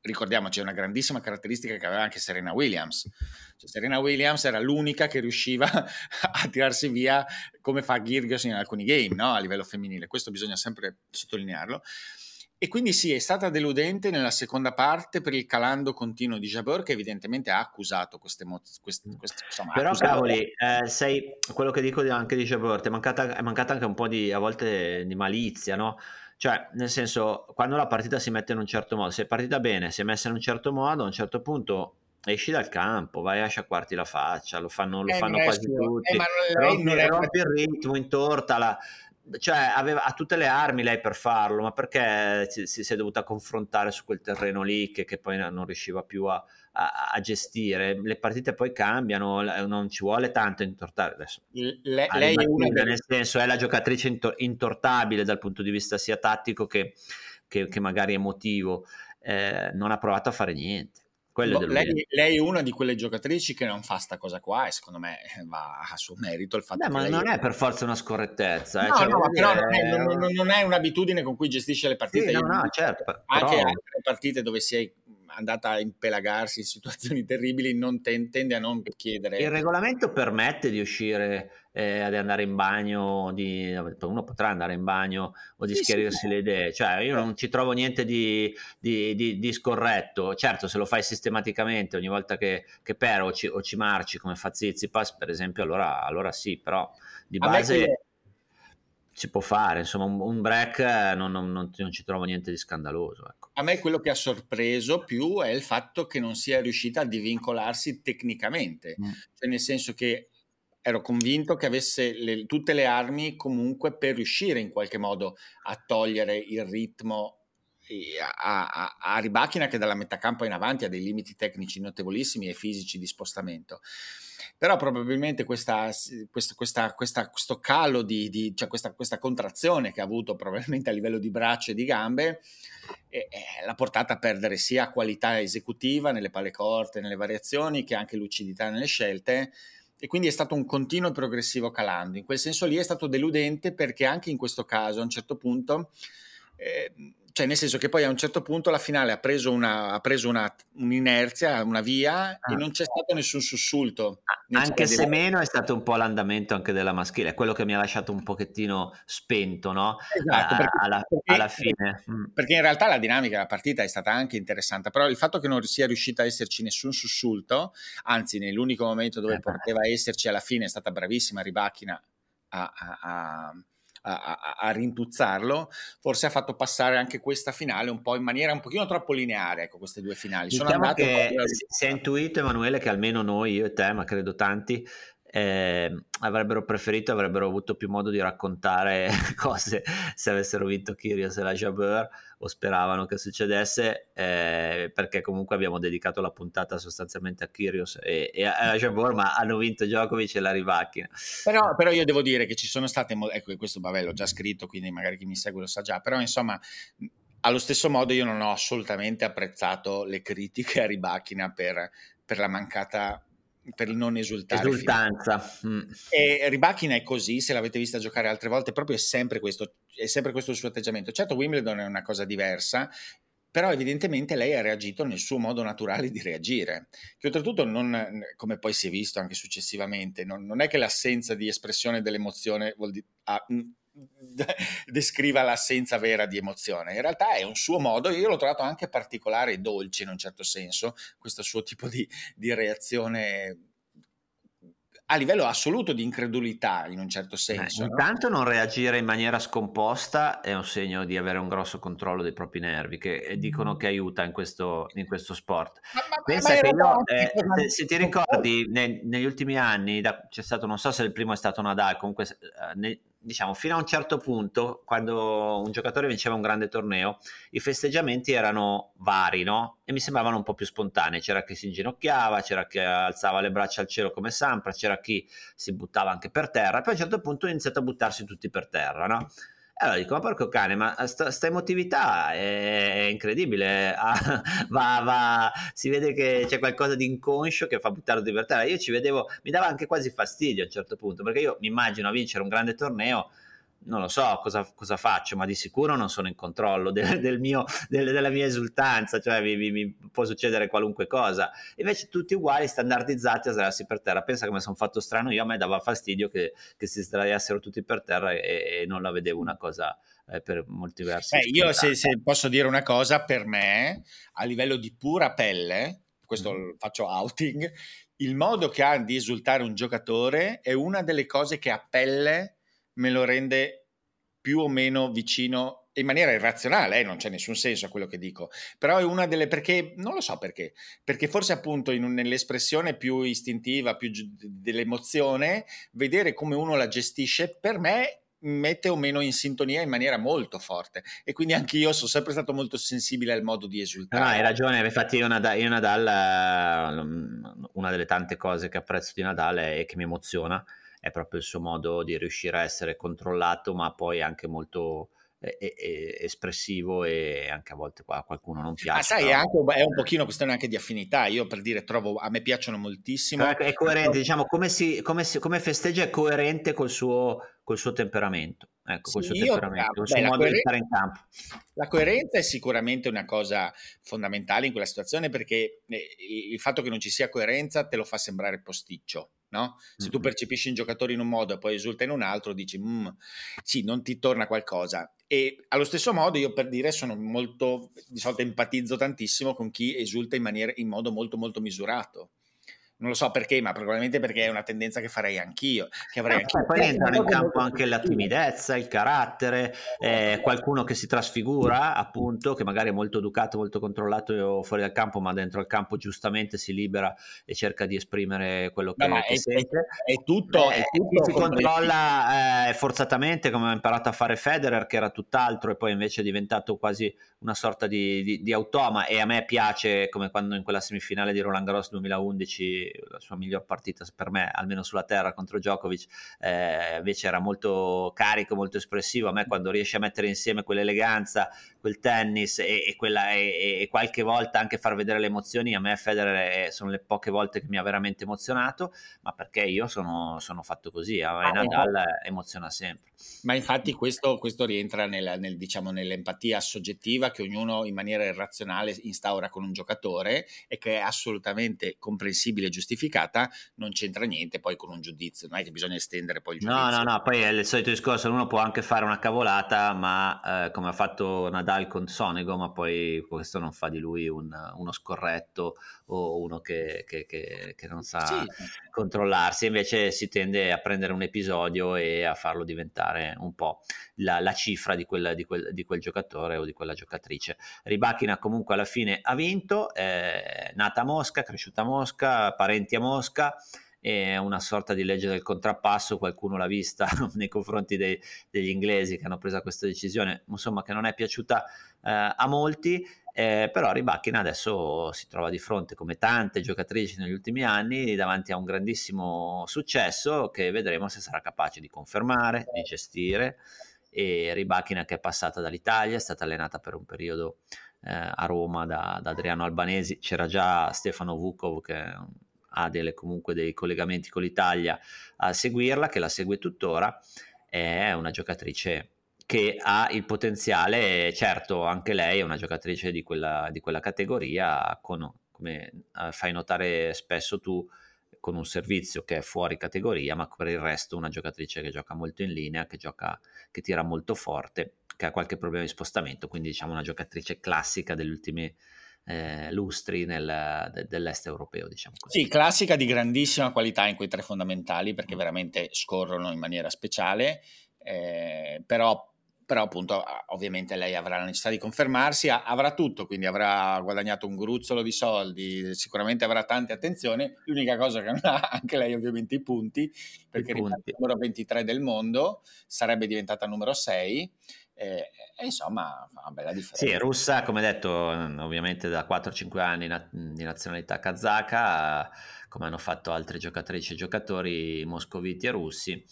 Ricordiamoci, una grandissima caratteristica che aveva anche Serena Williams. Cioè, Serena Williams era l'unica che riusciva a tirarsi via come fa Girgios in alcuni game no? a livello femminile. Questo bisogna sempre sottolinearlo. E quindi sì, è stata deludente nella seconda parte per il calando continuo di Jabeur che evidentemente ha accusato queste emozioni. Queste, Però cavoli, eh, sei, quello che dico anche di Jabeur, è mancata, è mancata anche un po' di, a volte, di malizia, no? Cioè, nel senso, quando la partita si mette in un certo modo, se è partita bene, si è messa in un certo modo, a un certo punto esci dal campo, vai a sciacquarti la faccia, lo fanno, lo eh, fanno quasi tutti, eh, rompi, rompi il ritmo, intortala, cioè aveva, ha tutte le armi lei per farlo, ma perché si, si è dovuta confrontare su quel terreno lì che, che poi non riusciva più a, a, a, gestire? Le partite poi cambiano, non ci vuole tanto intortare adesso. Le, lei è una delle... nel senso è la giocatrice intortabile dal punto di vista sia tattico che, che, che magari emotivo, eh, non ha provato a fare niente. Boh, lei, lei, è una di quelle giocatrici che non fa sta cosa qua e secondo me eh, va a suo merito il fatto Beh, ma non è per forza una scorrettezza. Eh? No, cioè, no, però non è, non, non è, un'abitudine con cui gestisce le partite. Sì, no, no, certo. Anche però... altre partite dove si è andata a impelagarsi in situazioni terribili non ten- tende a non chiedere. Il regolamento permette di uscire, eh, di andare in bagno, di, uno potrà andare in bagno o di sì, schiarirsi sì. le idee, cioè io non ci trovo niente di, di, di, di, scorretto, certo se lo fai sistematicamente ogni volta che, che per o ci, o ci marci come fa Zizipas per esempio allora, allora sì, però di base si può fare, insomma un, un break non, non, non, non, ci trovo niente di scandaloso. Ecco. A me quello che ha sorpreso più è il fatto che non sia riuscita a divincolarsi tecnicamente, mm. cioè nel senso che ero convinto che avesse le, tutte le armi comunque per riuscire in qualche modo a togliere il ritmo a, a, a Ribachina che dalla metà campo in avanti ha dei limiti tecnici notevolissimi e fisici di spostamento però probabilmente questa, questa, questa, questo calo di, di cioè questa, questa, contrazione che ha avuto probabilmente a livello di braccia e di gambe eh, eh, l'ha portata a perdere sia qualità esecutiva nelle palle corte, nelle variazioni, che anche lucidità nelle scelte e quindi è stato un continuo e progressivo calando. In quel senso lì è stato deludente perché anche in questo caso a un certo punto eh, cioè nel senso che poi a un certo punto la finale ha preso, una, ha preso una, un'inerzia, una via ah. e non c'è stato nessun sussulto. Anche se di... meno è stato un po' l'andamento anche della maschile, è quello che mi ha lasciato un pochettino spento no? esatto, perché, alla, perché, alla, fine. Mm. Perché in realtà la dinamica della partita è stata anche interessante, però il fatto che non sia riuscita a esserci nessun sussulto, anzi nell'unico momento dove eh, poteva esserci alla fine è stata bravissima Ribacchina a, a, a a, a, rintuzzarlo, forse ha fatto passare anche questa finale un po' in maniera un pochino troppo lineare, ecco, queste due finali. Sono diciamo che si è intuito, Emanuele, che almeno noi, io e te, ma credo tanti, eh, avrebbero preferito, avrebbero avuto più modo di raccontare cose se avessero vinto Kyrgios e la Jabeur o speravano che succedesse eh, perché comunque abbiamo dedicato la puntata sostanzialmente a Kyrgios e, e a, Jabeur ma hanno vinto Djokovic e la Rivacchina però, però, io devo dire che ci sono state ecco questo vabbè l'ho già scritto quindi magari chi mi segue lo sa già però insomma allo stesso modo io non ho assolutamente apprezzato le critiche a Ribacchina per, per la mancata per il non esultare. Esultanza. Mm. E Ribachina è così, se l'avete vista giocare altre volte, proprio è sempre questo, è sempre questo il suo atteggiamento. Certo Wimbledon è una cosa diversa, però evidentemente lei ha reagito nel suo modo naturale di reagire, che oltretutto non, come poi si è visto anche successivamente, non, non è che l'assenza di espressione dell'emozione vuol dire, ah, descriva l'assenza vera di emozione. In realtà è un suo modo, io l'ho trovato anche particolare e dolce in un certo senso, questo suo tipo di, di reazione a livello assoluto di incredulità in un certo senso. Eh, no? Intanto non reagire in maniera scomposta è un segno di avere un grosso controllo dei propri nervi, che dicono che aiuta in questo, in questo sport. Ma, ma, Pensa ma che io, eh, se, se, ti ricordi, ne, negli ultimi anni da, c'è stato, non so se il primo è stato Nadal, comunque eh, ne, diciamo, fino a un certo punto, quando un giocatore vinceva un grande torneo, i festeggiamenti erano vari, no? E mi sembravano un po' più spontanei. C'era chi si inginocchiava, c'era chi alzava le braccia al cielo come Sampra, c'era chi si buttava anche per terra. E poi a un certo punto ha iniziato a buttarsi tutti per terra, no? Allora dico, ma porco cane, ma sta, sta emotività è, incredibile, ah, va, va, si vede che c'è qualcosa di inconscio che fa buttare di terra. Io ci vedevo, mi dava anche quasi fastidio a un certo punto, perché io mi immagino vincere un grande torneo, non lo so cosa, cosa, faccio, ma di sicuro non sono in controllo del, del mio, del, della mia esultanza, cioè mi, mi, mi, può succedere qualunque cosa. Invece tutti uguali, standardizzati a sdraiarsi per terra. Pensa come sono fatto strano io, a me dava fastidio che, che si sdraiassero tutti per terra e, e non la vedevo una cosa eh, per molti versi. Eh, io se, se, posso dire una cosa, per me, a livello di pura pelle, questo mm. faccio outing, il modo che ha di esultare un giocatore è una delle cose che a pelle me lo rende più o meno vicino in maniera irrazionale, eh, non c'è nessun senso a quello che dico, però è una delle perché non lo so perché, perché forse appunto in, nell'espressione più istintiva, più dell'emozione, vedere come uno la gestisce per me mette o meno in sintonia in maniera molto forte. E quindi anche io sono sempre stato molto sensibile al modo di esultare. No, hai ragione, infatti io Nadal, io Nadal una delle tante cose che apprezzo di Nadal è che mi emoziona è proprio il suo modo di riuscire a essere controllato, ma poi anche molto eh, eh, espressivo e anche a volte a qualcuno non piace. Ah, sai, è, anche, è, un pochino questione anche di affinità. Io per dire, trovo, a me piacciono moltissimo. È coerente, diciamo, come, si, come, si, come festeggia è coerente col suo, col suo temperamento. Ecco, col suo sì, temperamento, col suo modo di stare in campo. La coerenza è sicuramente una cosa fondamentale in quella situazione perché eh, il fatto che non ci sia coerenza te lo fa sembrare posticcio No? Se tu percepisci un giocatore in un modo e poi esulta in un altro, dici, sì, non ti torna qualcosa. E allo stesso modo, io per dire, sono molto, di solito empatizzo tantissimo con chi esulta in, maniera, in modo molto, molto misurato non lo so perché, ma probabilmente perché è una tendenza che farei anch'io. Che avrei eh, anch'io. Poi entrano in campo anche la timidezza, il carattere, eh, qualcuno che si trasfigura, appunto, che magari è molto educato, molto controllato fuori dal campo, ma dentro il campo giustamente si libera e cerca di esprimere quello che, no, che è, sente. È, è tutto. Eh, è tutto si controlla eh, forzatamente, come ha imparato a fare Federer, che era tutt'altro e poi invece è diventato quasi una sorta di, di, di automa. E a me piace, come quando in quella semifinale di Roland Garros 2011 la sua miglior partita per me, almeno sulla terra contro Djokovic, eh, invece era molto carico, molto espressivo. A me quando riesce a mettere insieme quell'eleganza, quel tennis e, e, quella, e, e qualche volta anche far vedere le emozioni, a me Federer sono le poche volte che mi ha veramente emozionato, ma perché io sono, sono fatto così, a ah, Nadal emoziona sempre. Ma infatti questo, questo rientra nel, nel, diciamo, nell'empatia soggettiva che ognuno in maniera irrazionale instaura con un giocatore e che è assolutamente comprensibile e giustificata, non c'entra niente poi con un giudizio, non è che bisogna estendere poi il giudizio. No, no, no, poi è il solito discorso, uno può anche fare una cavolata, ma eh, come ha fatto Nadal con Sonego, ma poi questo non fa di lui un, uno scorretto o uno che, che, che, che non sa sì. controllarsi, invece si tende a prendere un episodio e a farlo diventare un po' la, la cifra di quel, di, quel, di quel, giocatore o di quella giocatrice. Ribachina comunque alla fine ha vinto, è nata a Mosca, cresciuta a Mosca, parenti a Mosca, è una sorta di legge del contrappasso, qualcuno l'ha vista nei confronti dei, degli inglesi che hanno preso questa decisione, insomma che non è piaciuta eh, a molti, eh, però Ribachina adesso si trova di fronte, come tante giocatrici negli ultimi anni, davanti a un grandissimo successo che vedremo se sarà capace di confermare, di gestire. E Ribachina che è passata dall'Italia, è stata allenata per un periodo eh, a Roma da, da, Adriano Albanesi, c'era già Stefano Vukov che ha delle, comunque dei collegamenti con l'Italia a seguirla, che la segue tuttora, è una giocatrice che ha il potenziale, certo anche lei è una giocatrice di quella, di quella categoria, con, come eh, fai notare spesso tu, con un servizio che è fuori categoria, ma per il resto una giocatrice che gioca molto in linea, che, gioca, che tira molto forte, che ha qualche problema di spostamento, quindi diciamo una giocatrice classica degli ultimi eh, lustri nel, de, dell'est europeo. Diciamo così. Sì, classica di grandissima qualità in quei tre fondamentali perché mm. veramente scorrono in maniera speciale, eh, però però appunto ovviamente lei avrà la necessità di confermarsi, avrà tutto, quindi avrà guadagnato un gruzzolo di soldi, sicuramente avrà tante attenzioni, l'unica cosa che non ha anche lei ovviamente i punti, perché è il numero 23 del mondo, sarebbe diventata numero 6 e, e insomma fa una bella differenza. Sì, russa come detto ovviamente da 4-5 anni di nazionalità kazaka, come hanno fatto altre giocatrici e giocatori moscoviti e russi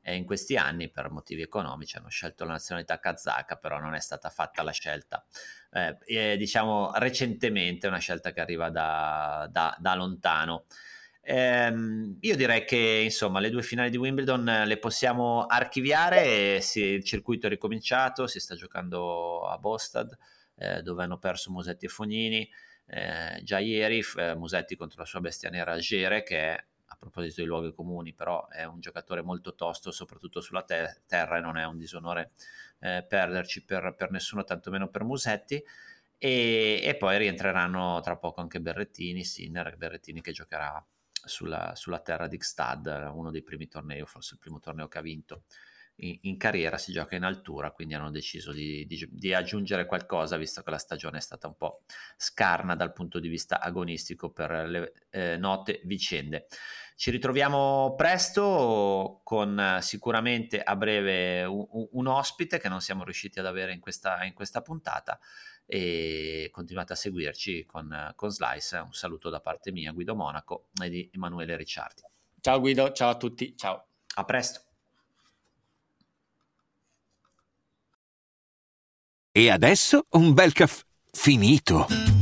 e in questi anni per motivi economici hanno scelto la nazionalità kazaka, però non è stata fatta la scelta. Eh, diciamo recentemente, una scelta che arriva da, da, da lontano. Eh, io direi che insomma le due finali di Wimbledon le possiamo archiviare, si, il circuito è ricominciato, si sta giocando a Bostad eh, dove hanno perso Musetti e Fognini. Eh, già ieri eh, Musetti contro la sua bestia nera Gere che è proposito di luoghi comuni, però è un giocatore molto tosto, soprattutto sulla te- terra, e non è un disonore eh, perderci per, per, nessuno, tantomeno per Musetti. E, e, poi rientreranno tra poco anche Berrettini, Sinner, Berrettini che giocherà sulla, sulla terra di Gstad, uno dei primi tornei, forse il primo torneo che ha vinto in, in carriera, si gioca in altura, quindi hanno deciso di, di, di, aggiungere qualcosa, visto che la stagione è stata un po' scarna dal punto di vista agonistico per le eh, note vicende. Ci ritroviamo presto con sicuramente a breve un, un, ospite che non siamo riusciti ad avere in questa, in questa puntata e continuate a seguirci con, con Slice. Un saluto da parte mia, Guido Monaco e di Emanuele Ricciardi. Ciao Guido, ciao a tutti, ciao. A presto. E adesso un bel caffè finito.